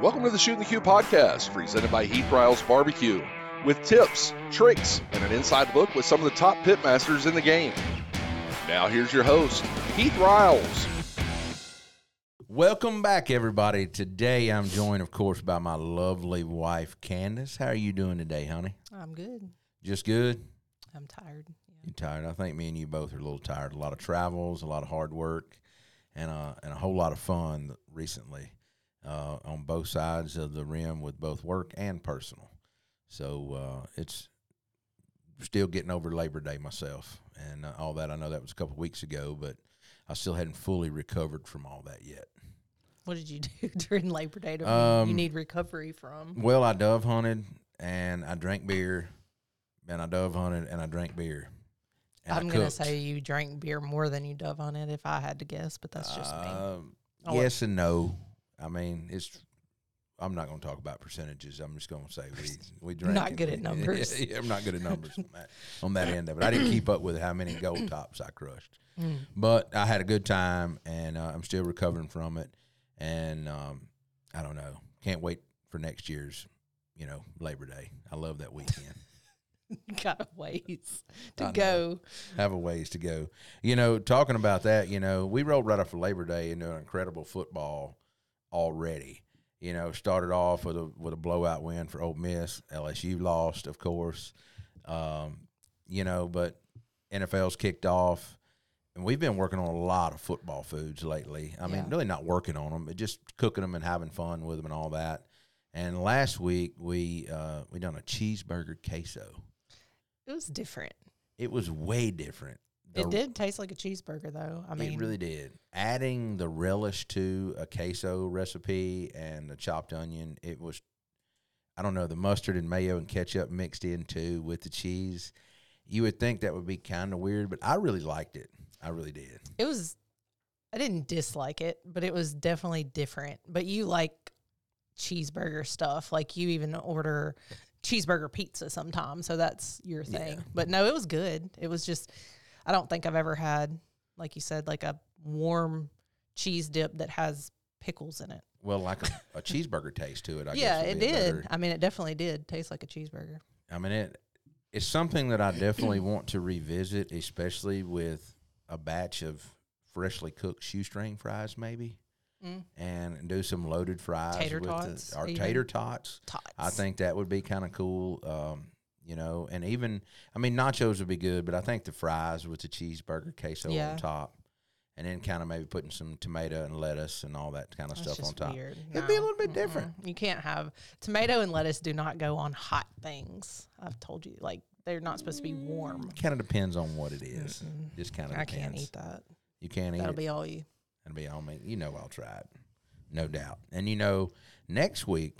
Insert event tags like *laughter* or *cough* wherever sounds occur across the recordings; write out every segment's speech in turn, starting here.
Welcome to the Shootin' The Que podcast, presented by Heath Riles Barbecue, with tips, tricks, and an inside look with some of the top pitmasters in the game. Now, here's your host, Heath Riles. Welcome back, everybody. Today, I'm joined, of course, by my lovely wife, Candace. How are you doing today, honey? I'm good. Just good? I'm tired. Yeah. You tired? I think me and you both are a little tired. A lot of travels, a lot of hard work, and uh, and a whole lot of fun recently uh, on both sides of the rim with both work and personal. So uh, it's still getting over Labor Day myself and uh, all that. I know that was a couple weeks ago, but I still hadn't fully recovered from all that yet. What did you *laughs* do during Labor Day? To Um, you need recovery from? Well, I dove hunted and I drank beer, and I dove hunted and I drank beer. I'm gonna say you drank beer more than you dove on it if I had to guess, but that's just me. Um, yes and no. I mean, it's. I'm not going to talk about percentages. I'm just going to say we *laughs* we drank. Not good at *laughs* numbers. *laughs* yeah, I'm not good at numbers on that, on that end of it. I didn't keep up with how many gold *clears throat* tops I crushed, Mm. but I had a good time, and uh, I'm still recovering from it. And um, I don't know. Can't wait for next year's, you know, Labor Day. I love that weekend. Got a ways to go. have a ways to go. You know, talking about that, you know, we rolled right off of Labor Day into an incredible football already. You know, started off with a with a blowout win for Ole Miss. LSU lost, of course. Um, you know, but NFL's kicked off, and we've been working on a lot of football foods lately. I mean, really not working on them, but just cooking them and having fun with them and all that. And last week we uh, we done a cheeseburger queso. It was different. It was way different. The- it did taste like a cheeseburger, though. I mean, it really did. Adding the relish to a queso recipe and the chopped onion, it was, I don't know, the mustard and mayo and ketchup mixed in too with the cheese. You would think that would be kind of weird, but I really liked it. I really did. it was. I didn't dislike it, but it was definitely different. But you like cheeseburger stuff, like you even order cheeseburger pizza sometimes, so that's your Yeah. thing. But no, it was good. It was just, I don't think I've ever had, like you said, like a warm cheese dip that has pickles in it. Well, like a, *laughs* a cheeseburger taste to it. I guess. yeah, it would be a did. better- I mean, it definitely did taste like a cheeseburger. I mean, it it's something that I definitely want to revisit, especially with a batch of freshly cooked shoestring fries, maybe, Mm. and do some loaded fries Tater with tots, the, or even. tater tots. Tots. I think that would be kind of cool. Um, you know, and even I mean nachos would be good, but I think the fries with the cheeseburger queso Yeah. on top, and then kind of maybe putting some tomato and lettuce and all that kind of That's stuff on top. weird. It'd be a little bit different. Mm-mm. You can't have tomato and lettuce do not go on hot things. I've told you, like they're not supposed to be warm. Mm, kind of depends on what it is. Mm-mm. Just kind of I depends. can't eat that. You can't eat That'll be all you. That'll be all me. You know I'll try it, no doubt. And you know, next week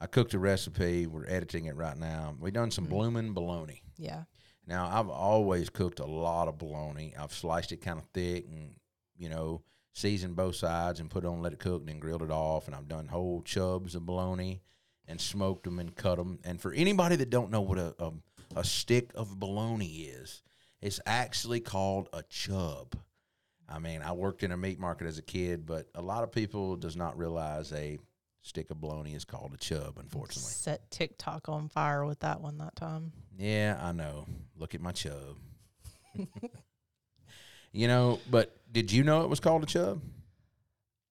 I cooked a recipe. We're editing it right now. We done some Mm. bloomin' bologna. Yeah. Now I've always cooked a lot of bologna. I've sliced it kind of thick and you know seasoned both sides and put it on, let it cook, and then grilled it off. And I've done whole chubs of bologna and smoked them and cut them. And for anybody that don't know what a a, a stick of bologna is, it's actually called a chub. I mean, I worked in a meat market as a kid, but a lot of people does not realize a stick of bologna is called a chub. Unfortunately. Set TikTok on fire with that one that time. Yeah, I know. Look at my chub. *laughs* you know, but did you know it was called a chub?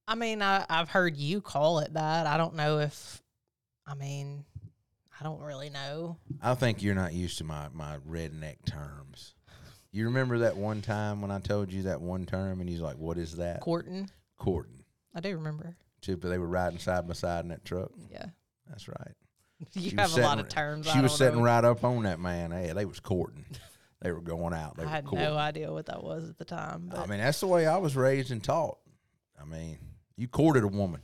I mean, I, I've heard you call it that. I don't know if, I mean, I don't really know. I think you're not used to my, my redneck terms. You remember that one time when I told you that one term and he's like, What is that? Corton. Courting. I do remember. But they were riding side by side in that truck. Yeah. That's right. *laughs* You She have a lot of terms. She was sitting know. right up on that man. Hey, they was courting. *laughs* They were going out. They I had courting. no idea what that was at the time. But I mean, that's the way I was raised and taught. I mean, you courted a woman.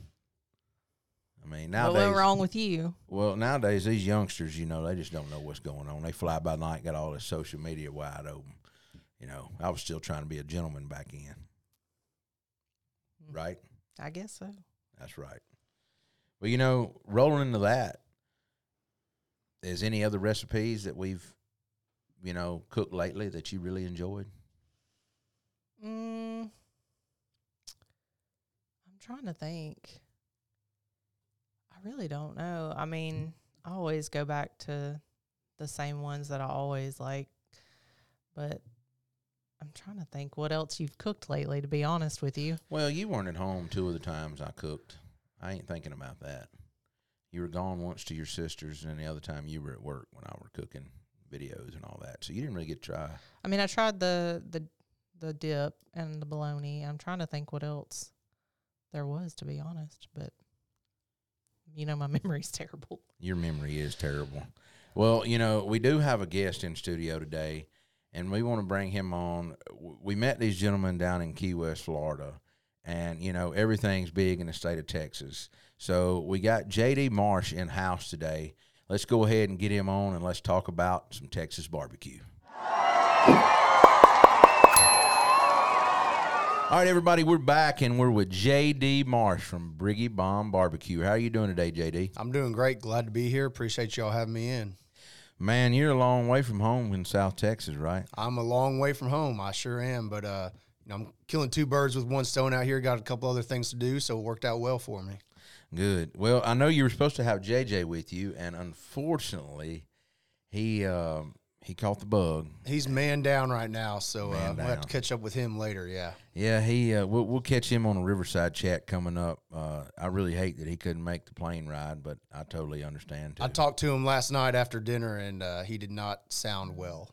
I mean, what nowadays, went wrong with you? well, nowadays these youngsters, you know, they just don't know what's going on. They fly by night, got all this social media wide open. You know, I was still trying to be a gentleman back in. Mm. Right? I guess so. That's right. Well, you know, rolling into that, is any other recipes that we've, you know, cooked lately that you really enjoyed? Mm, I'm trying to think. I really don't know. I mean, I always go back to the same ones that I always like, but I'm trying to think what else you've cooked lately. To be honest with you, Well, you weren't at home two of the times I cooked. I ain't thinking about that. You were gone once to your sisters, and the other time you were at work when I were cooking videos and all that. So you didn't really get to try. I mean, I tried the the the dip and the bologna. I'm trying to think what else there was. To be honest, but you know, my *laughs* memory's terrible. Your memory is terrible. Well, you know, we do have a guest in studio today, and we want to bring him on. We met these gentlemen down in Key West, Florida, and you know everything's big in the state of Texas. So we got JD Marsh in house today. Let's go ahead and get him on, and let's talk about some Texas barbecue. All right, everybody, we're back, and we're with JD Marsh from Breggy Bomb Barbecue. How are you doing today, JD? I'm doing great. Glad to be here. Appreciate y'all having me in. Man, you're a long way from home in South Texas, right? I'm a long way from home. I sure am, but uh, you know, I'm killing two birds with one stone out here. Got a couple other things to do, so it worked out well for me. Good. Well, I know you were supposed to have JJ with you, and unfortunately, he um, he caught the bug. He's man down right now, so uh, we'll have to catch up with him later. Yeah. Yeah, he. Uh, we'll, we'll catch him on a Riverside chat coming up. Uh, I really hate that he couldn't make the plane ride, but I totally understand. Too. I talked to him last night after dinner, and uh, he did not sound well.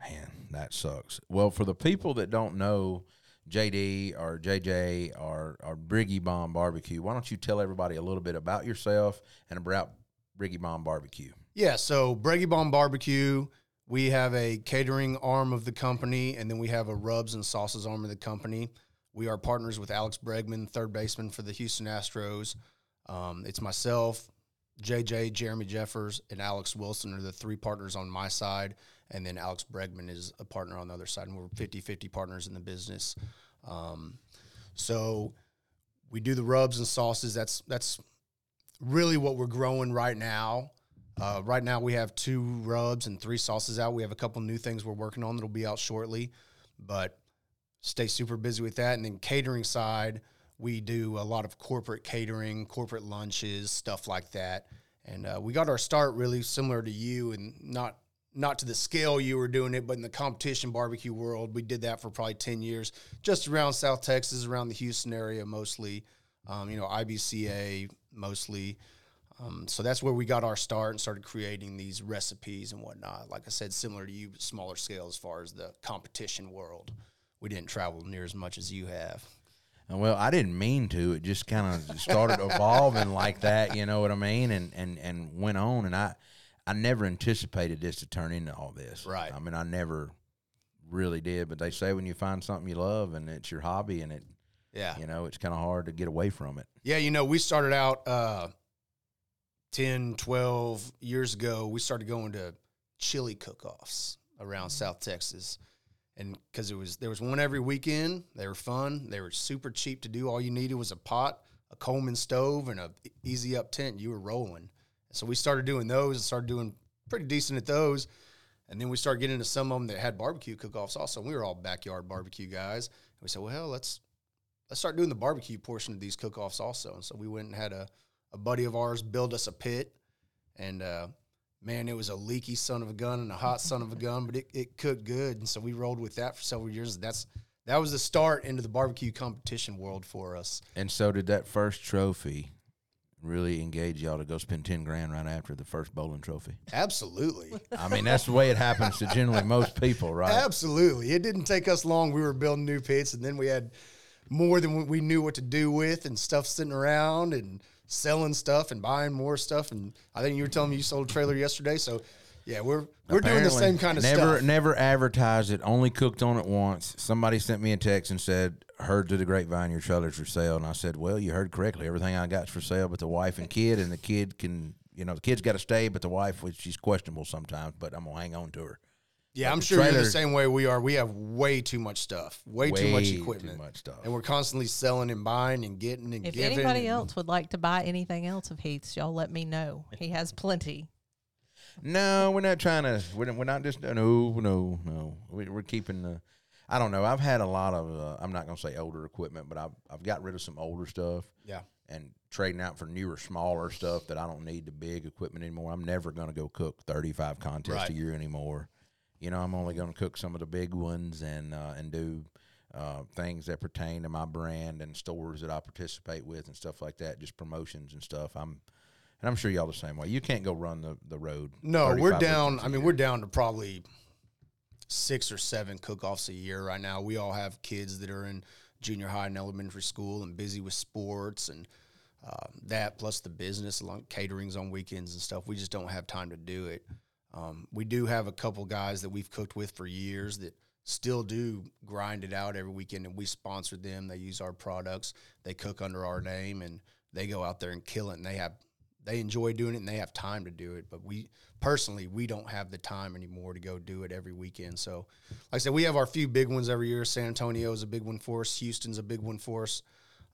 Man, that sucks. Well, for the people that don't know JD or JJ or or Breggy Bomb Barbecue, why don't you tell everybody a little bit about yourself and about Breggy Bomb Barbecue? Yeah, so Breggy Bomb Barbecue, we have a catering arm of the company, and then we have a rubs and sauces arm of the company. We are partners with Alex Bregman, third baseman for the Houston Astros. Um, it's myself, JJ, Jeremy Jeffers, and Alex Wilson are the three partners on my side. And then Alex Bregman is a partner on the other side. And we're 50 50 partners in the business. Um, so we do the rubs and sauces. That's, that's really what we're growing right now. Uh, right now, we have two rubs and three sauces out. We have a couple new things we're working on that'll be out shortly, but stay super busy with that. And then catering side, we do a lot of corporate catering, corporate lunches, stuff like that. And uh, we got our start really similar to you, and not not to the scale you were doing it, but in the competition barbecue world, we did that for probably ten years, just around South Texas, around the Houston area mostly. Um, you know, IBCA mostly. Um, so that's where we got our start and started creating these recipes and whatnot. Like I said, similar to you, smaller scale as far as the competition world. We didn't travel near as much as you have. Uh, Well, I didn't mean to. It just kind of started *laughs* evolving like that. You know what I mean? And and and went on. And I I never anticipated this to turn into all this. Right. I mean, I never really did. But they say when you find something you love and it's your hobby and it, Yeah. you know, it's kind of hard to get away from it. Yeah, you know, we started out uh, 10, 12 years ago. We started going to chili cook-offs around mm-hmm. South Texas. And because it was there was one every weekend, they were fun. They were super cheap to do. All you needed was a pot, a Coleman stove, and a easy up tent. You were rolling. So we started doing those and started doing pretty decent at those. And then we started getting into some of them that had barbecue cook-offs also. And We were all backyard barbecue guys. And we said, well, hell, let's let's start doing the barbecue portion of these cook-offs also. And so we went and had a, a buddy of ours build us a pit. And uh, man, it was a leaky son of a gun and a hot son of a gun, but it, it cooked good. And so we rolled with that for several years. That's that was the start into the barbecue competition world for us. And so did that first trophy really engage y'all to go spend 10 grand right after the first bowling trophy? Absolutely. I mean, that's the way it happens to generally most people, right? Absolutely. It didn't take us long. We were building new pits, and then we had more than we knew what to do with, and stuff sitting around and selling stuff and buying more stuff. And I think you were telling me you sold a trailer yesterday. So, yeah, we're we're doing the same kind of never, stuff. Never advertised it. Only cooked on it once. Somebody sent me a text and said, "Heard to the grapevine your trailer's for sale." And I said, "Well, you heard correctly. Everything I got's for sale, but the wife and kid, and the kid can, you know, the kid's got to stay, but the wife, she's questionable sometimes, but I'm gonna hang on to her. Yeah, I'm the sure you're the same way we are. We have way too much stuff, way, too much equipment, too much stuff. and we're constantly selling and buying and getting and getting. If giving. anybody else would like to buy anything else of Heath's, y'all let me know. He has plenty. No, we're not trying to. We're, not- we're not just. No, no, no. We, we're keeping the. I don't know. I've had a lot of. Uh, I'm not gonna say older equipment, but I've I've got rid of some older stuff. yeah, and trading out for newer, smaller stuff that I don't need the big equipment anymore. I'm never going to go cook 35 contests Right. a year anymore. You know, I'm only going to cook some of the big ones and uh, and do uh, things that pertain to my brand and stores that I participate with and stuff like that. Just promotions and stuff. I'm and I'm sure y'all the same way. You can't go run the, the road. No, we're down. I mean, we're down to probably six or seven cook-offs a year right now. We all have kids that are in junior high and elementary school and busy with sports and uh, that, plus the business, along caterings on weekends and stuff. We just don't have time to do it. Um, we do have a couple guys that we've cooked with for years that still do grind it out every weekend, and we sponsor them. They use our products. They cook under our name, and they go out there and kill it. And they have they enjoy doing it, and they have time to do it. But we personally, we don't have the time anymore to go do it every weekend. So, like I said, we have our few big ones every year. San Antonio is a big one for us. Houston's a big one for us.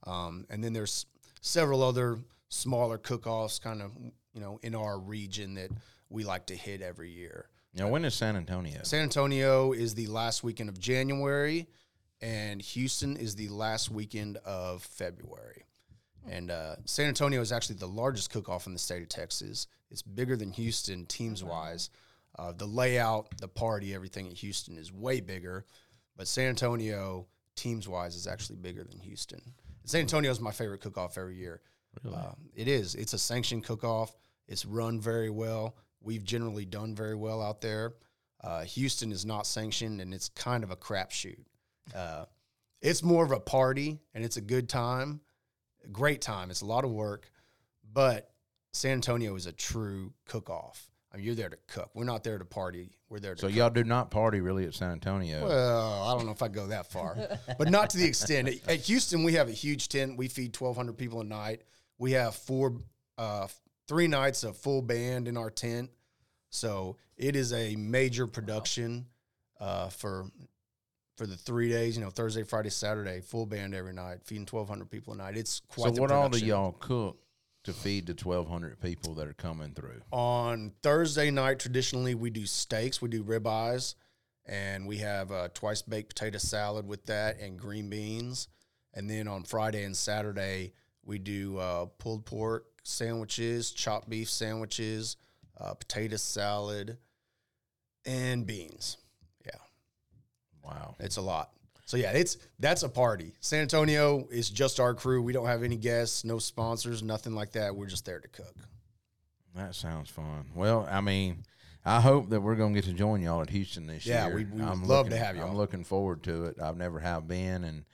Um, and then there's several other smaller cook-offs, kind of you know, in our region that we like to hit every year. Now, when is San Antonio? San Antonio is the last weekend of January, and Houston is the last weekend of February. And uh, San Antonio is actually the largest cook off in the state of Texas. It's bigger than Houston teams wise. Uh, the layout, the party, everything at Houston is way bigger, but San Antonio teams wise is actually bigger than Houston. San Antonio is my favorite cook off every year. Uh, it is. It's a sanctioned cook off. It's run very well. We've generally done very well out there. Uh, Houston is not sanctioned, and it's kind of a crapshoot. Uh, it's more of a party, and it's a good time, a great time. It's a lot of work, but San Antonio is a true cook off. I mean, you're there to cook. We're not there to party. We're there to So cook. y'all do not party really at San Antonio. Well, I don't know if I go that far, *laughs* but not to the extent. At, at Houston, we have a huge tent. We feed 1,200 people a night. We have four, uh, three nights of full band in our tent. So it is a major production uh, for for the three days. You know, Thursday, Friday, Saturday, full band every night, feeding 1,200 people a night. It's so quite. the what all do y'all cook to feed the 1,200 people that are coming through? On Thursday night, traditionally we do steaks, we do ribeyes, and we have a twice baked potato salad with that and green beans. And then on Friday and Saturday we do uh, pulled pork sandwiches, chopped beef sandwiches, uh, potato salad, and beans. Yeah, Wow. it's a lot. So yeah, it's that's a party. San Antonio is just our crew. We don't have any guests, no sponsors, nothing like that. We're just there to cook. That sounds fun. Well, I mean, I hope that we're going to get to join y'all at Houston this Yeah, year. we- we would love to have y'all. I'm looking forward to it. I've never have been, and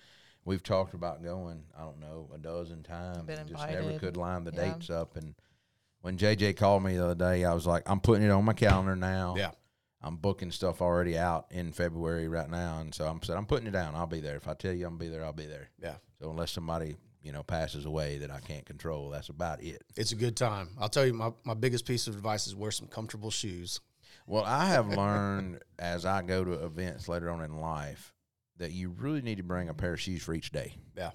we've talked about going. I don't know a dozen times. Been and just never could line the Yeah. dates up. And when JJ called me the other day, I was like, I'm putting it on my calendar now. Yeah. I'm booking stuff already out in February right now, and so I'm said I'm putting it down. I'll be there. If I tell you I'm gonna be there, I'll be there. Yeah. So unless somebody you know passes away that I can't control, that's about it. It's a good time. I'll tell you, my, my biggest piece of advice is wear some comfortable shoes. Well, I have learned as I go to events later on in life that you really need to bring a pair of shoes for each day Yeah.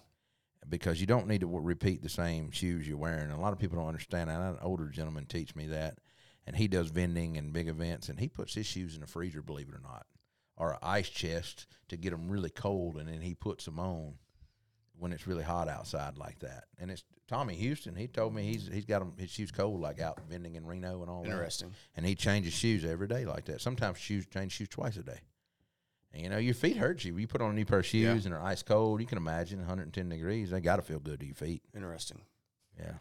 because you don't need to w- repeat the same shoes you're wearing. A lot of people don't understand that. I had an older gentleman teach me that, and he does vending and big events, and he puts his shoes in the freezer, believe it or not, or an ice chest to get them really cold, and then he puts them on when it's really hot outside like that. And it's Tommy Houston. He told me he's he's got 'em- his shoes cold like out vending in Reno and all that Interesting. and he changes shoes every day like that. Sometimes shoes change shoes twice a day. And you know, your feet hurt you. You put on a new pair of shoes Yeah. and they're ice cold. You can imagine 110 degrees. They got to feel good to your feet. Interesting. Yeah,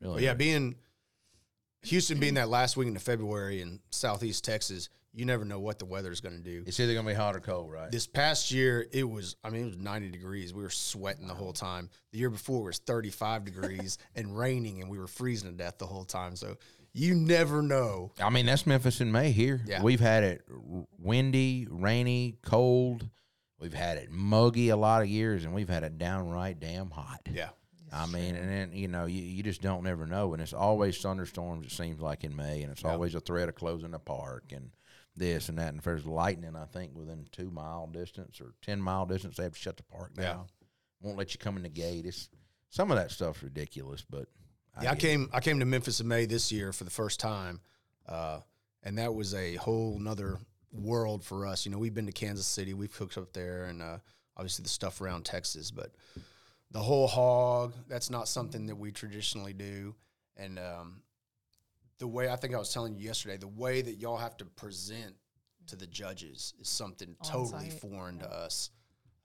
But really. yeah, being Houston being that last weekend of February in southeast Texas, you never know what the weather is going to do. It's either gonna be hot or cold, right? This past year, it was, I mean, it was 90 degrees. We were sweating the whole time. The year before was 35 degrees and raining, and we were freezing to death the whole time. So you never know. I mean, that's Memphis in May here. Yeah. We've had it windy, rainy, cold. We've had it muggy a lot of years, and we've had it downright damn hot. Yeah. I mean, and then you know, you, you just don't never know, and it's always thunderstorms. It seems like in May, and it's Yeah. always a threat of closing the park and this and that. And if there's lightning, I think within two mile distance or ten mile distance, they have to shut the park Yeah. down. Won't let you come in the gate. It's some of that stuff's ridiculous, but Yeah, I it. came I came to Memphis in May this year for the first time, uh, and that was a whole nother world for us. You know, we've been to Kansas City, we've cooked up there, and uh, obviously the stuff around Texas. But the whole hog. That's not something that we traditionally do. And um, the way I think I was telling you yesterday, the way that y'all have to present to the judges is something On totally site, foreign to us.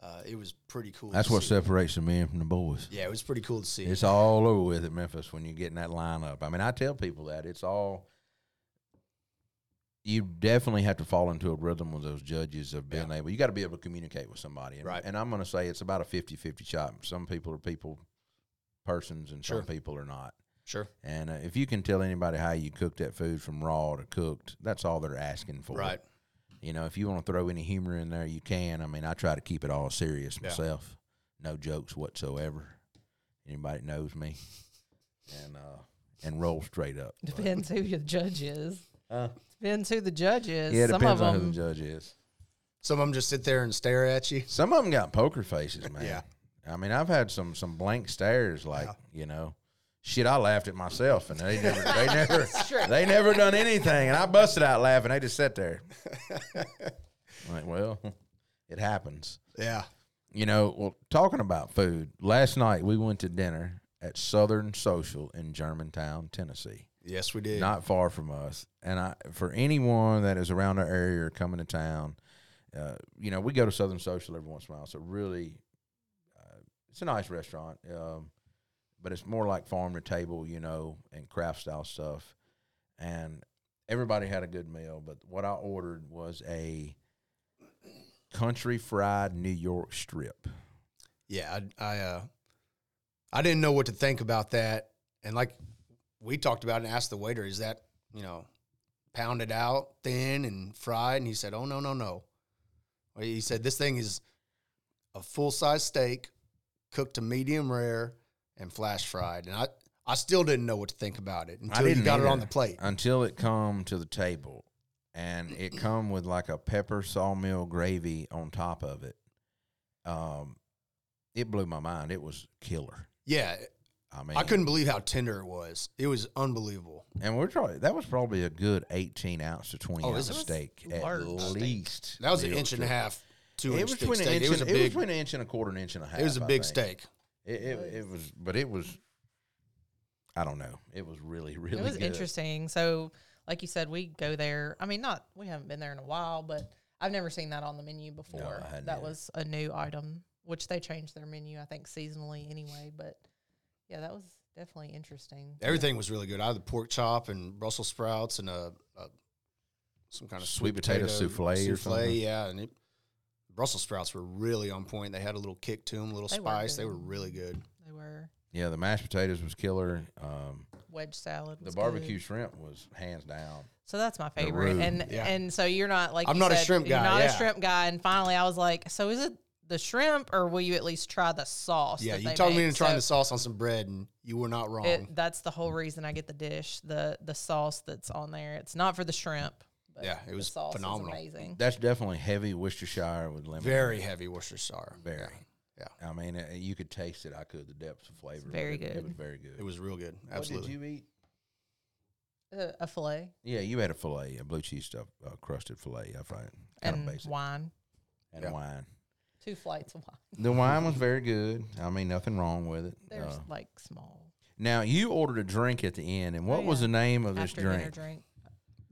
Uh, it was pretty cool. That's what see. separates the men from the boys. Yeah, it was pretty cool to see. It's all over with at Memphis when you get in that lineup. I mean, I tell people that it's all. You definitely have to fall into a rhythm with those judges of being Yeah. able. You got to be able to communicate with somebody, and, Right. And I'm going to say it's about a 50-50 shot. Some people are people, persons, and Sure. some people are not. sure. And uh, if you can tell anybody how you cook that food from raw to cooked, that's all they're asking for. Right. You know, if you want to throw any humor in there, you can. I mean, I try to keep it all serious Yeah. myself. No jokes whatsoever. Anybody knows me, and uh, and roll straight up. But- Depends who your judge is. Uh, Depends who the judge is. yeah, it Some depends of on them, who the judge is. Some of them just sit there and stare at you. Some of them got poker faces, man. Yeah. I mean, I've had some some blank stares, like Yeah. you know, shit. I laughed at myself, and they never, they *laughs* never, they never done anything, and I busted out laughing. They just sat there. *laughs* like, well, it happens. Yeah. You know, well, talking about food, last night we went to dinner at Southern Social in Germantown, Tennessee, Yes, we did. not far from us. And I, for anyone that is around our area or coming to town, uh, you know, we go to Southern Social every once in a while. So really, uh, it's a nice restaurant, um, but it's more like farm to table, you know, and craft style stuff. And everybody had a good meal, but what I ordered was a country fried New York strip. yeah, I, I, uh, I didn't know what to think about that. And like we talked about and asked the waiter, is that, you know, pounded out thin and fried? And he said, oh, no, no, no. He said, this thing is a full size steak cooked to medium rare and flash fried. And I, I still didn't know what to think about it until you didn't got it on the plate. until it come to the table and it come with like a pepper sawmill gravy on top of it um it blew my mind it was killer Yeah, i mean I couldn't believe how tender it was. It was unbelievable. and we're trying that was probably a good 18 ounce to 20 Oh, ounce of steak at large steak. least That was an inch and a strip. half, two it inch was thick between an steak. inch It was a and, it was between an inch and a quarter an inch and a half it was a big steak. It, it, it was but it was i don't know it was really really it was good. interesting. So, like you said, we go there. I mean, not we haven't been there in a while, but I've never seen that on the menu before. hadn't that either. was a new item, which they changed their menu, I think, seasonally anyway. But yeah, that was definitely interesting. Everything was really good. I had the pork chop and Brussels sprouts and a, a some kind of Sweet sweet, potato souffle or something. Yeah, and it, Brussels sprouts were really on point. They had a little kick to them, a little They were spice. They were really good. They were yeah the mashed potatoes was killer um wedge salad. the barbecue good. shrimp was hands down So that's my favorite. And Yeah. and so you're not like I'm you not a said, shrimp You're not yeah. a shrimp guy. And finally, I was like, so is it the shrimp, or will you at least try the sauce? Yeah, that you they talked me to into trying So the sauce on some bread, and you were not wrong. It, that's the whole reason I get the dish, the the sauce that's on there. It's not for the shrimp. But Yeah, it the was sauce is phenomenal. amazing. That's definitely heavy Worcestershire with lemon. Very heavy Worcestershire. very. Yeah. I mean, uh, you could taste it. I could the depths of flavor. but very it, It was very good. It was real good. What Absolutely. did you eat? Uh, a fillet Yeah, you had a fillet, a blue cheese stuff, uh, crusted fillet. I find kind and of basic, wine. and Yeah. wine. Two flights of wine. The wine was very good. I mean, nothing wrong with it. They're Uh, like small. now you ordered a drink at the end, and what Oh, was the name of this After dinner drink? drink.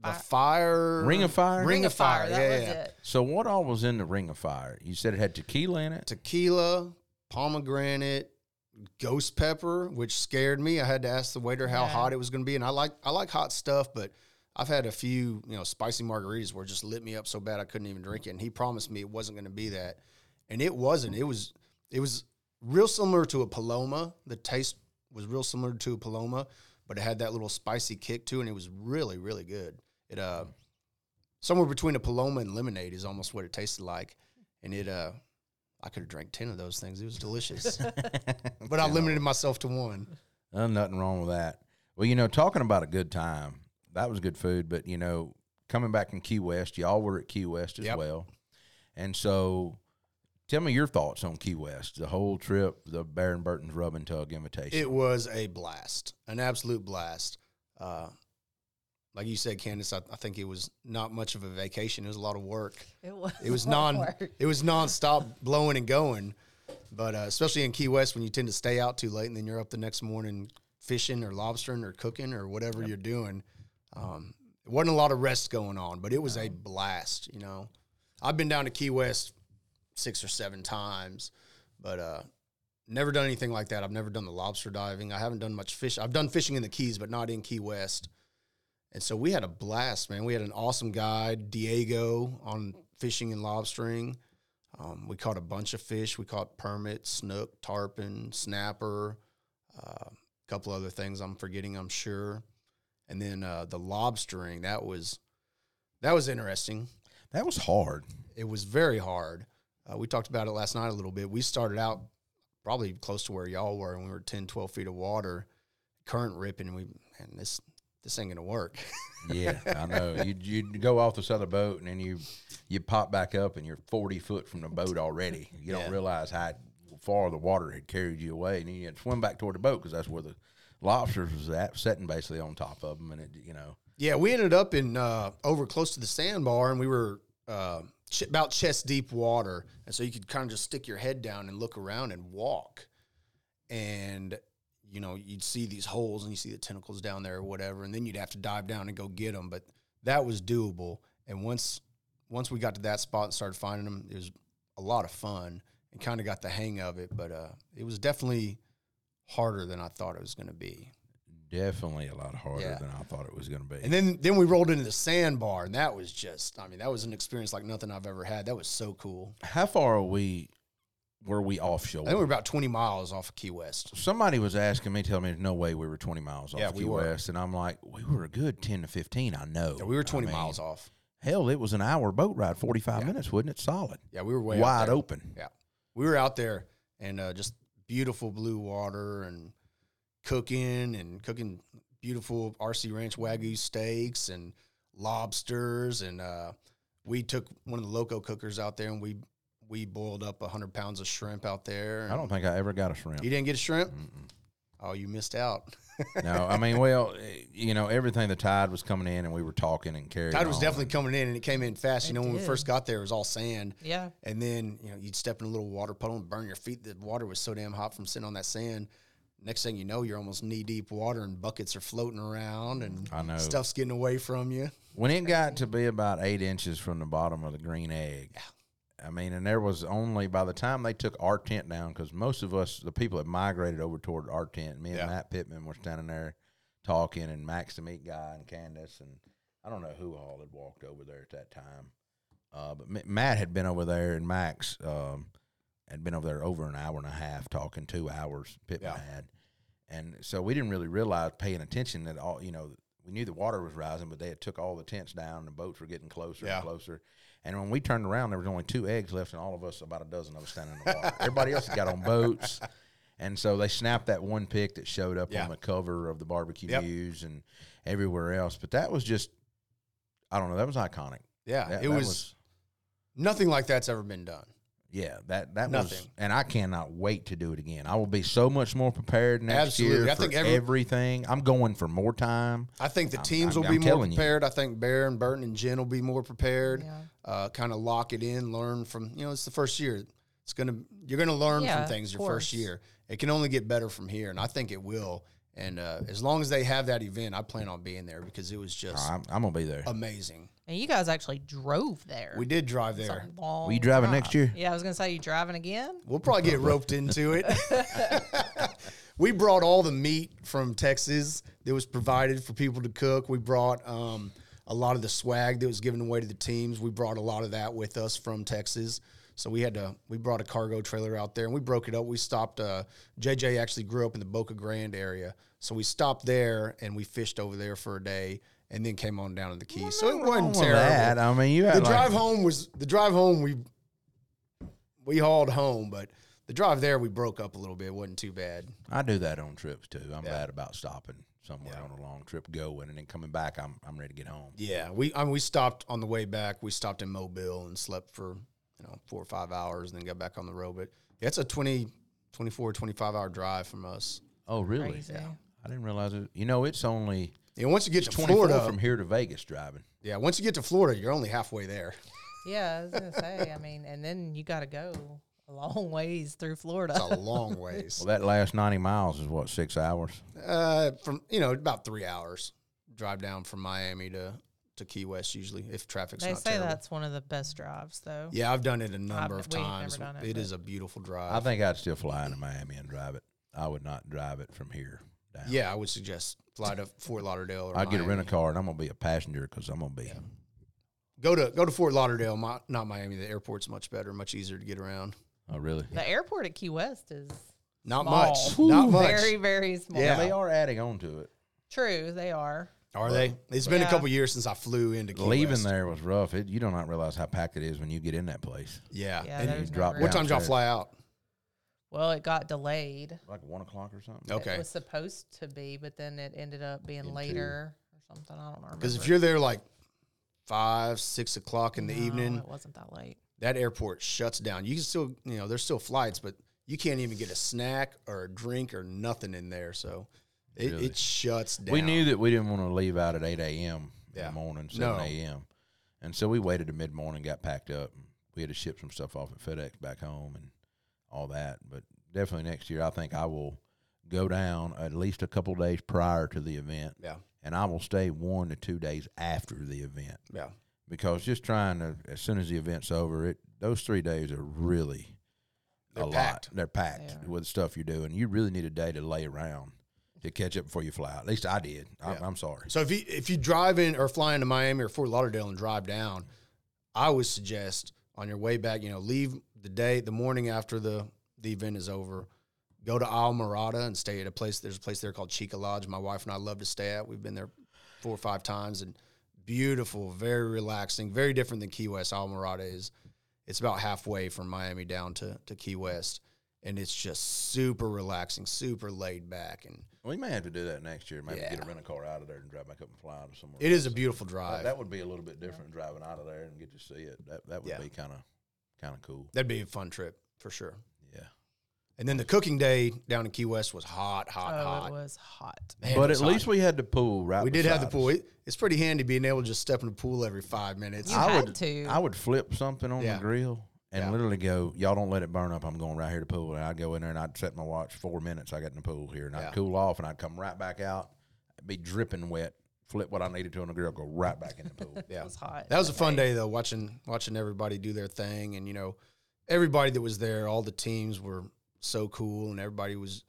The Fi- fire. Ring of Fire. Ring of Fire. That yeah, was it. So what all was in the Ring of Fire? You said it had tequila in it. Tequila, pomegranate, ghost pepper, which scared me. I had to ask the waiter how Yeah. hot it was going to be, and I like I like hot stuff, but I've had a few you know spicy margaritas where it just lit me up so bad I couldn't even drink it. And he promised me it wasn't going to be that, and it wasn't. It was it was real similar to a Paloma. The taste was real similar to a Paloma, but it had that little spicy kick too, and it was really really good. It uh somewhere between a Paloma and lemonade is almost what it tasted like, and it uh. I could have drank ten of those things. It was delicious, *laughs* but I limited myself to one. Uh, nothing wrong with that. Well, you know, talking about a good time, that was good food. But you know, coming back in Key West, y'all were at Key West as Yep. well, and so tell me your thoughts on Key West, the whole trip, the Bear and Burton's Rub and Tug invitation. It was a blast, an absolute blast. Uh, like you said, Candace, I, I think it was not much of a vacation. It was a lot of work. It was. It was a lot of non. work. It was nonstop blowing and going. But uh, especially in Key West, when you tend to stay out too late, and then you're up the next morning fishing or lobstering or cooking or whatever you're doing. Um, it wasn't a lot of rest going on, but it was a blast. You know, I've been down to Key West six or seven times, but uh, never done anything like that. I've never done the lobster diving. I haven't done much fish. I've done fishing in the Keys, but not in Key West. And so we had a blast, man. We had an awesome guide, Diego, on fishing and lobstering. Um, we caught a bunch of fish. We caught permit, snook, tarpon, snapper, uh, a couple other things I'm forgetting, I'm sure. And then uh, the lobstering that was that was interesting. That was hard. It was very hard. Uh, we talked about it last night a little bit. We started out probably close to where y'all were, and we were 10, 12 feet of water, current ripping. And we, man, this this ain't gonna work. *laughs* Yeah, I know. You you go off this other boat and then you you pop back up and you're 40 foot from the boat already. You Yeah. don't realize how far the water had carried you away, and then you had to swim back toward the boat because that's where the lobsters was at, sitting basically on top of them, and it you know. Yeah, we ended up in uh, over close to the sandbar, and we were uh, ch- about chest deep water, and so you could kind of just stick your head down and look around and walk, and you know you'd see these holes and you see the tentacles down there or whatever, and then you'd have to dive down and go get them, but that was doable. And once once we got to that spot and started finding them, it was a lot of fun and kind of got the hang of it, but uh, it was definitely harder than I thought it was going to be. Definitely a lot harder Yeah. than I thought it was going to be. And then then we rolled into the sandbar, and that was just I mean, that was an experience like nothing I've ever had. That was so cool. How far are we? Were we offshore? I think we were about 20 miles off of Key West. Somebody was asking me, telling me there's no way we were 20 miles off Yeah, Key we. West, and I'm like, we were a good 10 to 15. I know. Yeah, we were 20 I mean, miles off. Hell, it was an hour boat ride, 45 Yeah. minutes, wasn't it? Solid, Yeah, we were way out wide open. Yeah, we were out there and uh, just beautiful blue water and cooking and cooking beautiful RC Ranch Wagyu steaks and lobsters. And uh, we took one of the loco cookers out there and we we boiled up 100 pounds of shrimp out there. I don't think I ever got a shrimp. You didn't get a shrimp? Oh, you missed out. *laughs* no, I mean, well, eh, you know, everything. The tide was coming in, and we were talking and carrying. Tide was on. definitely coming in, and it came in fast. You It know, when we first got there, it was all sand, Yeah. and then you know you'd step in a little water puddle and burn your feet. The water was so damn hot from sitting on that sand. Next thing you know, you're almost knee deep water, and buckets are floating around, and I know. stuff's getting away from you. when it got to be about eight inches from the bottom of the green egg. I mean, and there was only by the time they took our tent down, because most of us, the people that migrated over toward our tent, me and Yeah. Matt Pittman were standing there talking, and Max the meat guy, and Candace, and I don't know who all had walked over there at that time. Uh, but M- Matt had been over there, and Max um, had been over there over an hour and a half, talking two hours. Pittman Yeah. had, and so we didn't really realize paying attention that all you know. We knew the water was rising, but they had took all the tents down, and the boats were getting closer Yeah. and closer. And when we turned around, there was only two eggs left, and all of us, about a dozen of us, standing in the water. Everybody else had got on boats, and so they snapped that one pic that showed up Yeah. on the cover of the barbecue Yep. news and everywhere else. But that was just, I don't know, that was iconic. Yeah, That- it that was, nothing like that's ever been done. Yeah, that that was, and I cannot wait to do it again. I will be so much more prepared next Absolutely. year I for think every- everything. I'm going for more time. I think the I'm- teams I'm- will I'm be more telling you. prepared. I think Bear and Burton and Jen will be more prepared. Yeah. Uh, kind of lock it in, learn from. You know, it's the first year. It's gonna you're gonna learn Yeah, from things your first year. It can only get better from here, and I think it will. And uh, as long as they have that event, I plan on being there because it was just I'm, I'm gonna be there. amazing. And you guys actually drove there. We did drive It's there. a long Will you driving time. next year? Yeah, I was gonna say you driving again. We'll probably get roped into it. *laughs* we brought all the meat from Texas that was provided for people to cook. We brought um, a lot of the swag that was given away to the teams. We brought a lot of that with us from Texas. So we had to. We brought a cargo trailer out there and we broke it up. We stopped. Uh, JJ actually grew up in the Boca Grande area, so we stopped there and we fished over there for a day, and then came on down to the Keys. so it wasn't terrible that. I mean, you had the like- drive home was the drive home we we hauled home, but the drive there we broke up a little bit. It wasn't too bad. I do that on trips too. I'm Yeah. bad about stopping somewhere Yeah. on a long trip, going and then coming back. I'm I'm ready to get home. Yeah, we I mean we stopped on the way back. We stopped in Mobile and slept for you know four or five hours, and then got back on the road. But yeah, it's a 20, 24, 25 hour drive from us. Oh, really? Crazy. I didn't realize it. You know, it's only And once you get to 24 Florida, from here to Vegas driving. yeah, once you get to Florida, you're only halfway there. Yeah, I was gonna say. I mean, and then you got to go A long ways through Florida. It's a long ways. Well, that last ninety miles is what six hours. Uh, from you know about three hours drive down from Miami to to Key West usually if traffic's they not say terrible. that's one of the best drives, though. Yeah, I've done it a number I've- of we've never times. done it, it but- is a beautiful drive. I think I'd still fly into Miami and drive it. I would not drive it from here down. Yeah, I would suggest fly to Fort Lauderdale. Or I'd get a Miami. rent car and I'm gonna be a passenger because I'm gonna be. Go to go to Fort Lauderdale, Mi- not Miami. The airport's much better, much easier to get around. Oh, really? The airport at Key West is Not small. much. Not much. Very, very small. Yeah. They are adding on to it. True, they are. Are they? It's been a Yeah. couple years since I flew into Key Leaving West. there was rough. It, you do not realize how packed it is when you get in that place. Yeah. Yeah, And you drop room. what time did y'all fly out? Well, it got delayed. Like one o'clock or something. Okay. It was supposed to be, but then it ended up being Into- later or something. I don't remember. Because if you're there like five, six o'clock in the No, evening, it wasn't that late. that airport shuts down. You can still, you know, there's still flights, but you can't even get a snack or a drink or nothing in there. So it, Really? it shuts down. We knew that we didn't want to leave out at eight a.m. in the morning, No. seven a.m. And so we waited to mid morning, got packed up. And we had to ship some stuff off at FedEx back home and all that. But definitely next year, I think I will go down at least a couple days prior to the event, Yeah. and I will stay one to two days after the event Yeah. because just trying to as soon as the event's over, it those three days are really They're a packed. lot. They're packed They with stuff you're doing. You really need a day to lay around to catch up before you fly out. At least I did. I, Yeah. I'm sorry. So if you if you drive in or fly into Miami or Fort Lauderdale and drive down, I would suggest on your way back, you know, leave the day the morning after the the event is over, go to Islamorada and stay at a place. There's a place there called Cheeca Lodge. My wife and I love to stay at. We've been there four or five times and beautiful, very relaxing, very different than Key West. Islamorada is. It's about halfway from Miami down to to Key West, and it's just super relaxing, super laid back, and We may have to do that next year. Maybe get a rental car out of there and drive back up and fly out of somewhere. it is a beautiful drive. That would be a little bit different driving out of there and get to see it. That that would Yeah. be kind of kind of cool. That'd be a fun trip for sure. Yeah. And then the cooking day down in Key West was hot, hot, oh, hot. it was hot. Man, it but at hot. least we had the pool right. we did have the pool. It, it's pretty handy being able to just step in the pool every five minutes. You I had would to. I would flip something on Yeah. the grill and Yeah. literally go, y'all don't let it burn up. I'm going right here to pool. And I'd go in there and I'd set my watch four minutes. I got in the pool here and I'd Yeah. cool off and I'd come right back out. I'd be dripping wet. Flip what I needed to on the grill. Go right back in the pool. *laughs* yeah, It was hot. that was a fun day. day though. Watching watching everybody do their thing, and you know, everybody that was there, all the teams were so cool, and everybody was.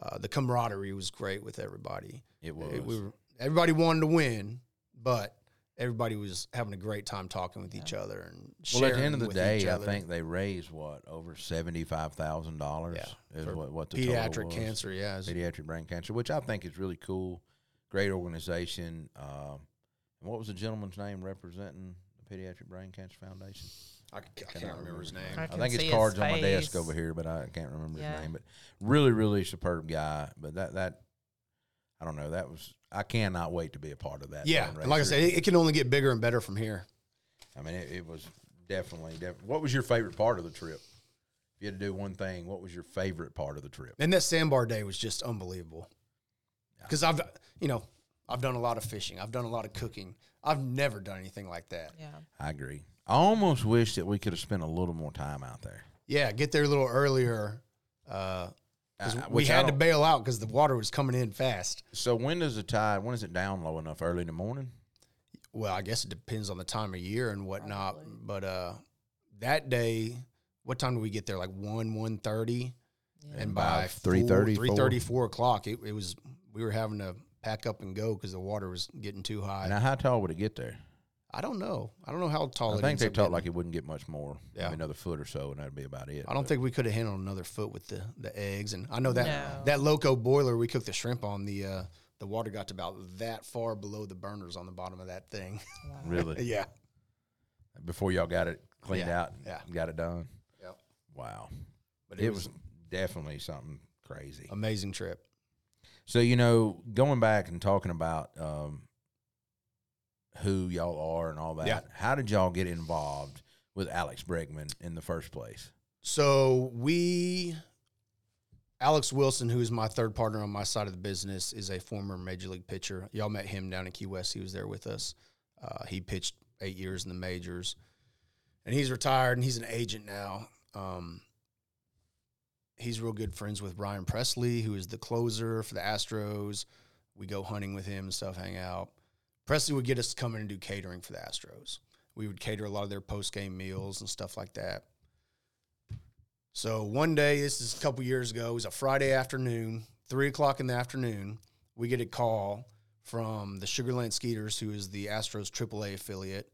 Uh, the camaraderie was great with everybody. It was. It- we were, everybody wanted to win, but everybody was having a great time talking with each other and well, at the sharing end of the with each day, I think they raised what over seventy five thousand dollars. Yeah, is what what the total pediatric was. cancer. Yeah, it's- pediatric brain cancer, which I think is really cool. Great organization. Um, and what was the gentleman's name representing the Pediatric Brain Cancer Foundation? I can't remember his name. I I think see it's his cards on my desk over here, but I can't remember Yeah. his name. But really, really superb guy. But that that I don't know. That was I cannot wait to be a part of that. Yeah, and like I said, it, it can only get bigger and better from here. I mean, it, it was definitely, definitely. What was your favorite part of the trip? If you had to do one thing, what was your favorite part of the trip? And that sandbar day was just unbelievable. Because I've, you know, I've done a lot of fishing. I've done a lot of cooking. I've never done anything like that. Yeah. I agree. I almost wish that we could have spent a little more time out there. Yeah, get there a little earlier. Uh, 'cause Uh, we had to bail out because the water was coming in fast. So when does the tide? When is it down low enough? Early in the morning. Well, I guess it depends on the time of year and whatnot. Probably. But uh, that day, what time do we get there? Like one, one thirty. Yeah. and by by 3:30, 4 o'clock it, it was we were having to pack up and go because the water was getting too high Now, how tall would it get there? I don't know i don't know how tall I it think they up talked getting. like it wouldn't get much more. Yeah. maybe another foot or so, and that'd be about it. i don't but- think we could have handled another foot with the the eggs and i know that No. that loco boiler we cooked the shrimp on the uh the water got to about that far below the burners on the bottom of that thing Wow. really *laughs* yeah before y'all got it cleaned Yeah, out. yeah. got it done. Yep. Wow, but it, was, definitely something crazy. amazing trip So you know, going back and talking about um, who y'all are and all that. Yeah. How did y'all get involved with Alex Bregman in the first place? So we, Alex Wilson, who is my third partner on my side of the business, is a former major league pitcher. Y'all met him down in Key West. He was there with us. Uh, he pitched eight years in the majors, and he's retired and he's an agent now. Um, he's real good friends with Ryan Pressly, who is the closer for the Astros. We go hunting with him and stuff, hang out. Pressly would get us to come in and do catering for the Astros. We would cater a lot of their post game meals and stuff like that. So one day, this is a couple years ago, it was a Friday afternoon, three o'clock in the afternoon. We get a call from the Sugarland Skeeters, who is the Astros AAA affiliate,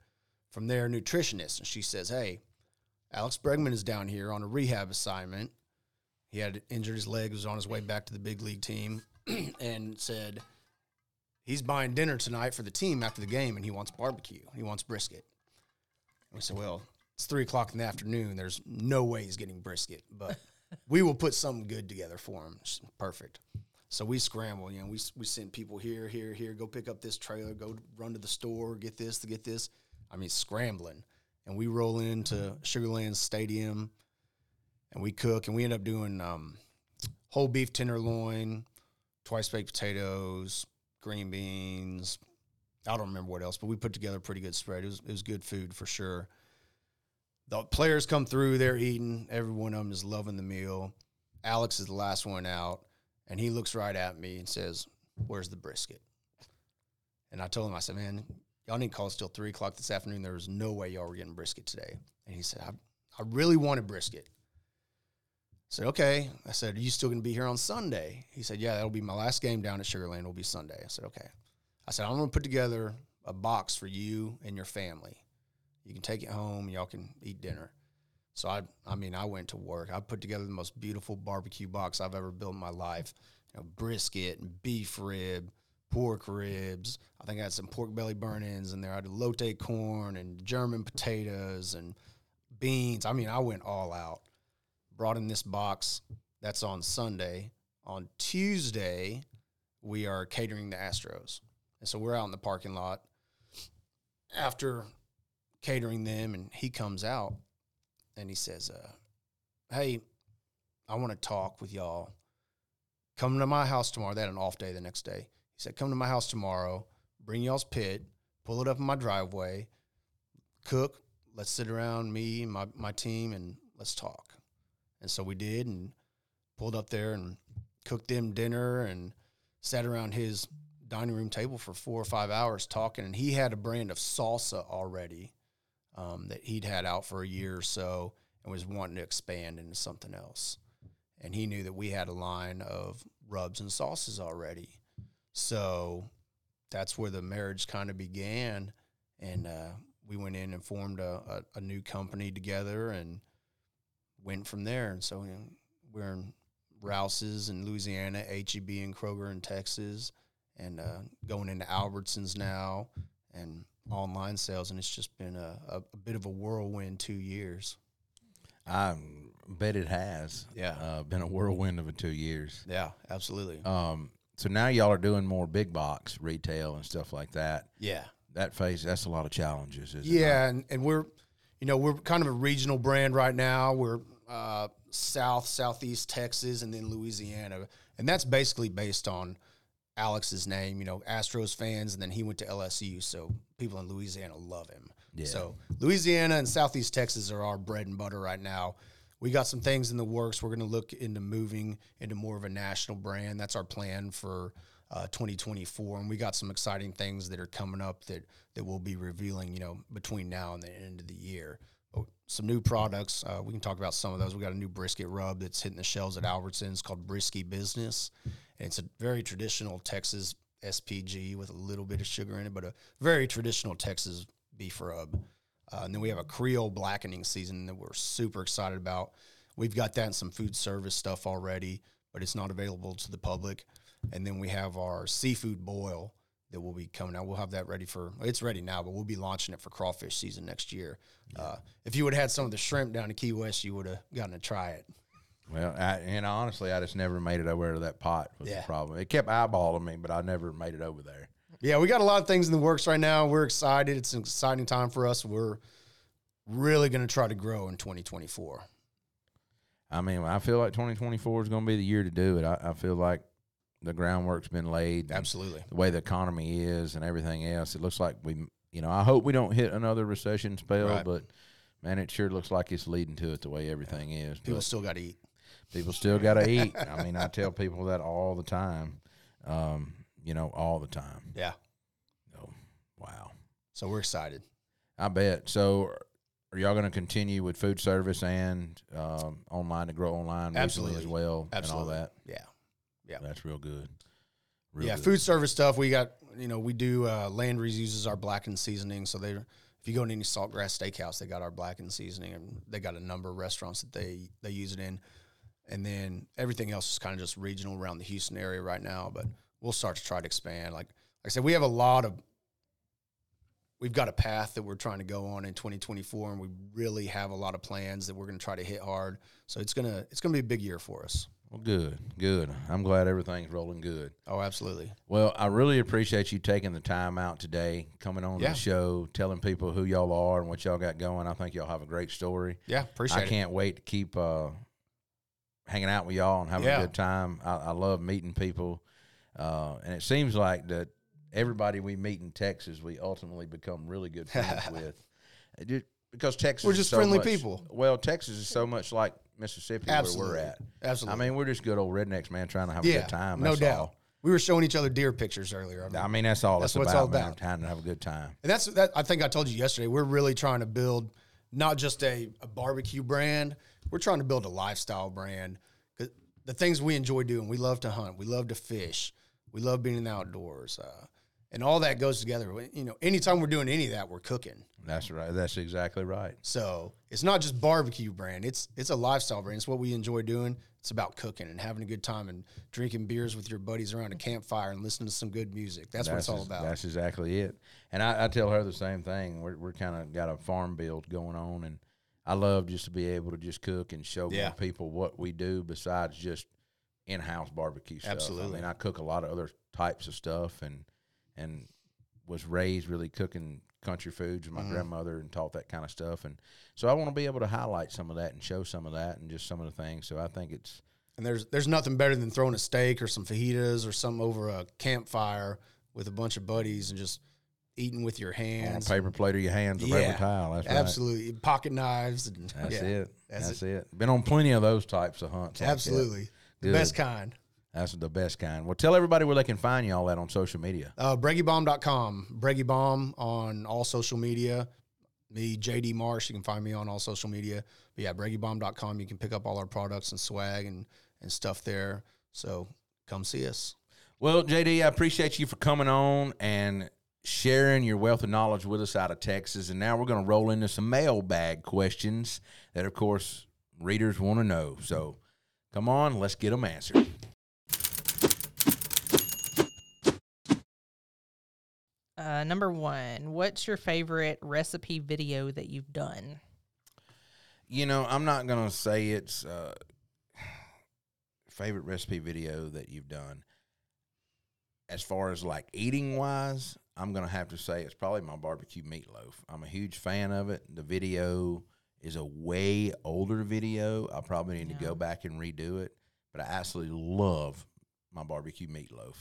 from their nutritionist. And she says, Hey, Alex Bregman is down here on a rehab assignment. He had injured his leg, was on his way back to the big league team, *clears throat* and said he's buying dinner tonight for the team after the game, and he wants barbecue. He wants brisket. And we said, well, it's three o'clock in the afternoon. There's no way he's getting brisket, but *laughs* we will put something good together for him. It's perfect. So we scramble. You know, we we send people here, here, here. Go pick up this trailer. Go run to the store. Get this to get this. I mean, scrambling and we roll into Sugarland Stadium and we cook and we end up doing um, whole beef tenderloin, twice baked potatoes, green beans. I don't remember what else, but we put together a pretty good spread. It was, it was good food for sure. The players come through, they're eating. Every one of them is loving the meal. Alex is the last one out, and he looks right at me and says, Where's the brisket? And I told him, I said, Man, y'all didn't call us till three o'clock this afternoon. There was no way y'all were getting brisket today. And he said, I, I really wanted brisket. Said, okay. I said, are you still going to be here on Sunday? He said, yeah, that'll be my last game down at Sugarland. It'll be Sunday. I said, okay. I said, I'm going to put together a box for you and your family. You can take it home. Y'all can eat dinner. So I, I mean, I went to work. I put together the most beautiful barbecue box I've ever built in my life. You know, brisket and beef rib, pork ribs. I think I had some pork belly burnt ends in there. I had elote corn and German potatoes and beans. I mean, I went all out. Brought in this box. That's on Sunday. On Tuesday, we are catering the Astros, and so we're out in the parking lot after catering them, and he comes out and he says, uh, "Hey, I want to talk with y'all. Come to my house tomorrow." They had an off day the next day. He said, Come to my house tomorrow, bring y'all's pit, pull it up in my driveway, cook, let's sit around, me my, my team, and let's talk. And so we did and pulled up there and cooked them dinner and sat around his dining room table for four or five hours talking. And he had a brand of salsa already um, that he'd had out for a year or so and was wanting to expand into something else. And he knew that we had a line of rubs and sauces already. So that's where the marriage kind of began. And uh, we went in and formed a, a, a, new company together and went from there. And so you know, we're in Rouse's in Louisiana, HEB in Kroger in Texas, and uh, going into Albertsons now and online sales. And it's just been a, a, a bit of a whirlwind two years. I bet it has. Yeah. Uh, been a whirlwind of a two years. Yeah, absolutely. Um, so now y'all are doing more big box retail and stuff like that. Yeah. That phase, that's a lot of challenges. Isn't yeah, and, and we're, you know, we're kind of a regional brand right now. We're uh, South, Southeast Texas, and then Louisiana, and that's basically based on Alex's name. You know, Astros fans, and then he went to LSU, so people in Louisiana love him. Yeah. So Louisiana and Southeast Texas are our bread and butter right now we got some things in the works. We're going to look into moving into more of a national brand. That's our plan for uh, 2024, and we got some exciting things that are coming up that that we'll be revealing. You know, between now and the end of the year. Some new products. Uh, we can talk about some of those. We got a new brisket rub that's hitting the shelves at Albertsons called Brisky Business. And it's a very traditional Texas SPG with a little bit of sugar in it, but a very traditional Texas beef rub. Uh, and then we have a Creole blackening season that we're super excited about. We've got that in some food service stuff already, but it's not available to the public. And then we have our seafood boil that will be coming out. We'll have that ready for it's ready now, but we'll be launching it for crawfish season next year. Yeah. Uh, if you would have had some of the shrimp down in Key West, you would have gotten to try it. Well, I, and honestly, I just never made it over to that pot. Was yeah. the problem. It kept eyeballing me, but I never made it over there. Yeah, we got a lot of things in the works right now. We're excited. It's an exciting time for us. We're really going to try to grow in 2024. I mean, I feel like 2024 is going to be the year to do it. I, I feel like the groundwork's been laid. Absolutely. The way the economy is and everything else, it looks like we, you know, I hope we don't hit another recession spell, right. but man, it sure looks like it's leading to it the way everything yeah. is. People still got to eat. people still got to eat. I mean, I tell people that all the time. Um, you know, all the time. Yeah. Oh, wow. So we're excited. I bet. So, are y'all going to continue with food service and um, online to grow online recently Absolutely. as well Absolutely. and all that? Yeah. Yeah. That's real good. Real yeah, good. food service stuff. We got you know we do uh, Landry's uses our blackened seasoning. So they if you go to any Saltgrass Steakhouse, they got our blackened seasoning, and they got a number of restaurants that they they use it in. And then everything else is kind of just regional around the Houston area right now. But we'll start to try to expand. Like like I said, we have a lot of we've got a path that we're trying to go on in 2024, and we really have a lot of plans that we're going to try to hit hard. So it's gonna it's gonna be a big year for us. Well, good, good. I'm glad everything's rolling good. Oh, absolutely. Well, I really appreciate you taking the time out today, coming on Yeah. the show, telling people who y'all are and what y'all got going. I think y'all have a great story. Yeah, appreciate I it. I can't wait to keep uh, hanging out with y'all and having Yeah. a good time. I, I love meeting people, uh, and it seems like that everybody we meet in Texas, we ultimately become really good friends *laughs* with, It because Texas We're is just so friendly much- people. Well, Texas is so much like Mississippi Absolutely. where we're at. Absolutely. I mean, we're just good old rednecks, man, trying to have a yeah, good time. no doubt. all. We were showing each other deer pictures earlier. I mean, I mean, that's all That's it's what it's about, all man. about. Trying to have a good time. and that's that. I think I told you yesterday. We're really trying to build not just a, a barbecue brand. We're trying to build a lifestyle brand. The things we enjoy doing. We love to hunt. We love to fish. We love being in the outdoors. Uh, and all that goes together. You know, anytime we're doing any of that, we're cooking. That's right. That's exactly right. So it's not just barbecue brand. It's it's a lifestyle brand. It's what we enjoy doing. It's about cooking and having a good time and drinking beers with your buddies around a campfire and listening to some good music. That's, what it's all about. That's exactly it. And I, I tell her the same thing. We're we're kind of got a farm build going on, and I love just to be able to just cook and show Yeah. people what we do besides just in house barbecue stuff. I Absolutely. mean, I cook a lot of other types of stuff, and and was raised really cooking country foods with my Mhm. grandmother and taught that kind of stuff. And so I want to be able to highlight some of that and show some of that and just some of the things. So I think it's And there's there's nothing better than throwing a steak or some fajitas or something over a campfire with a bunch of buddies and just eating with your on a hands. paper plate or your hands or paper Yeah, towel. That's right. Absolutely, pocket knives. And, That's yeah, it. that's That's, it. Been on plenty of those types of hunts. like. Absolutely, the best kind. That's the best kind. Well, tell everybody where they can find you all that on social media. Uh, BreggyBomb.com. Breggy Bomb on all social media. Me, JD Marsh. You can find me on all social media. But yeah, BreggyBomb.com. You can pick up all our products and swag and, and stuff there. So come see us. Well, JD, I appreciate you for coming on and sharing your wealth of knowledge with us out of Texas. And now we're going to roll into some mailbag questions that, of course, readers want to know. So come on, let's get them answered. Uh, number one, what's your favorite recipe video that you've done? You know, I'm not going to say it's uh, *sighs* favorite recipe video that you've done. As far as like eating wise, I'm going to have to say it's probably my barbecue meatloaf. I'm a huge fan of it. The video is a way older video. I probably need to go back and redo it, but I absolutely love my barbecue meatloaf.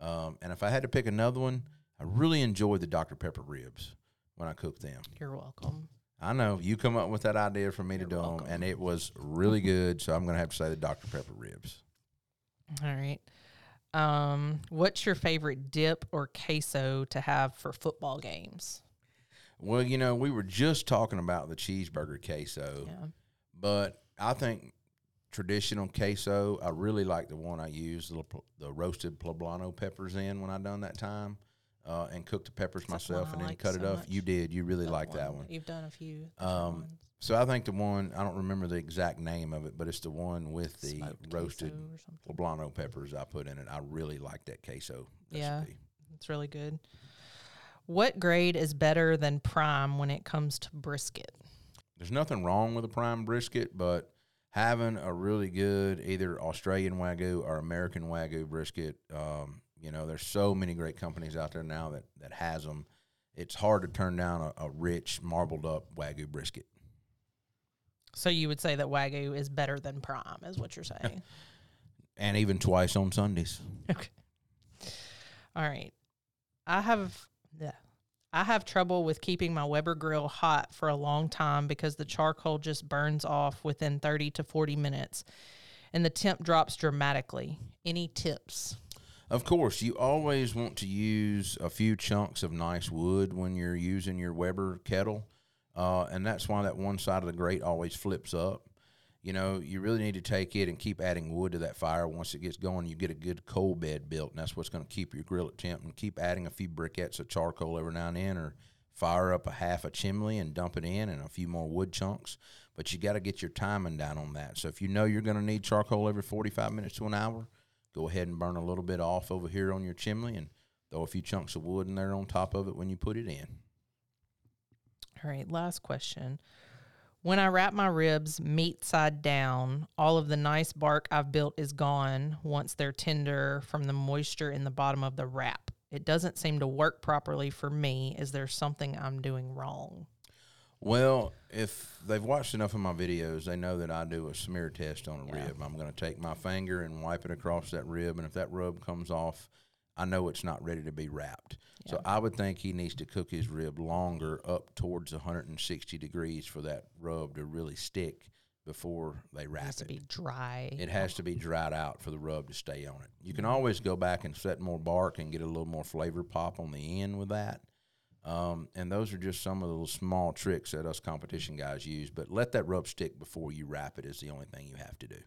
Um, and if I had to pick another one, I really enjoy the Dr. Pepper ribs when I cook them. You're welcome. I know you come up with that idea for me You're to do them, and it was really good. So I'm going to have to say the Dr. Pepper ribs. All right. Um, what's your favorite dip or queso to have for football games? Well, you know, we were just talking about the cheeseburger queso, Yeah. but I think traditional queso. I really like the one I used the, the roasted poblano peppers in when I done that time, uh, and cooked the peppers That's myself and then cut so it off. much. You did. You really like that one. You've done a few. Um. So I think the one I don't remember the exact name of it, but it's the one with the Smoked roasted queso or something. poblano peppers I put in it. I really like that queso Yeah. recipe. It's really good. What grade is better than prime when it comes to brisket? There's nothing wrong with a prime brisket, but having a really good either Australian Wagyu or American Wagyu brisket, um, you know, there's so many great companies out there now that, that has them. It's hard to turn down a, a rich, marbled up Wagyu brisket. So you would say that wagyu is better than prime, is what you're *laughs* saying? And even twice on Sundays. okay. All right. I have yeah. I have trouble with keeping my Weber grill hot for a long time because the charcoal just burns off within 30 to 40 minutes. and the temp drops dramatically. Any tips? Of course, you always want to use a few chunks of nice wood when you're using your Weber kettle, uh, and that's why that one side of the grate always flips up. You know, you really need to take it and keep adding wood to that fire. Once it gets going, you get a good coal bed built, and that's what's going to keep your grill at temp. And keep adding a few briquettes of charcoal every now and then, or fire up a half a chimney and dump it in, and a few more wood chunks. But you got to get your timing down on that. So if you know you're going to need charcoal every 45 minutes to an hour, go ahead and burn a little bit off over here on your chimney and throw a few chunks of wood in there on top of it when you put it in. All right, last question. When I wrap my ribs meat side down, all of the nice bark I've built is gone once they're tender from the moisture in the bottom of the wrap. It doesn't seem to work properly for me. Is there something I'm doing wrong? Well, if they've watched enough of my videos, they know that I do a smear test on a Yeah. rib. I'm going to take my finger and wipe it across that rib, and if that rub comes off, I know it's not ready to be wrapped. So I would think he needs to cook his rib longer, up towards 160 degrees, for that rub to really stick before they wrap It wrap has to be dry. It has to be dried out for the rub to stay on it. You can mm. always go back and set more bark and get a little more flavor pop on the end with that. Um, and those are just some of the little small tricks that us competition guys use. But let that rub stick before you wrap it is the only thing you have to do.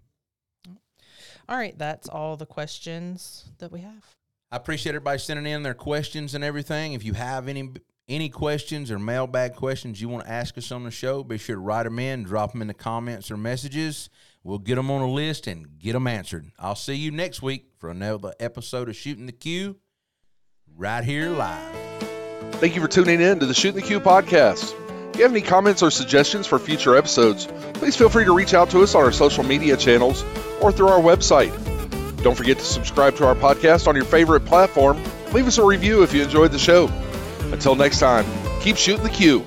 All right, that's all the questions that we have. I appreciate everybody sending in their questions and everything. If you have any any questions or mailbag questions you want to ask us on the show, be sure to write them in, drop them in the comments or messages. We'll get them on a list and get them answered. I'll see you next week for another episode of Shootin' The Que right here live. Thank you for tuning in to the Shootin' The Que podcast. If you have any comments or suggestions for future episodes, please feel free to reach out to us on our social media channels or through our website. Don't forget to subscribe to our podcast on your favorite platform. Leave us a review if you enjoyed the show. Until next time, keep shooting the Q.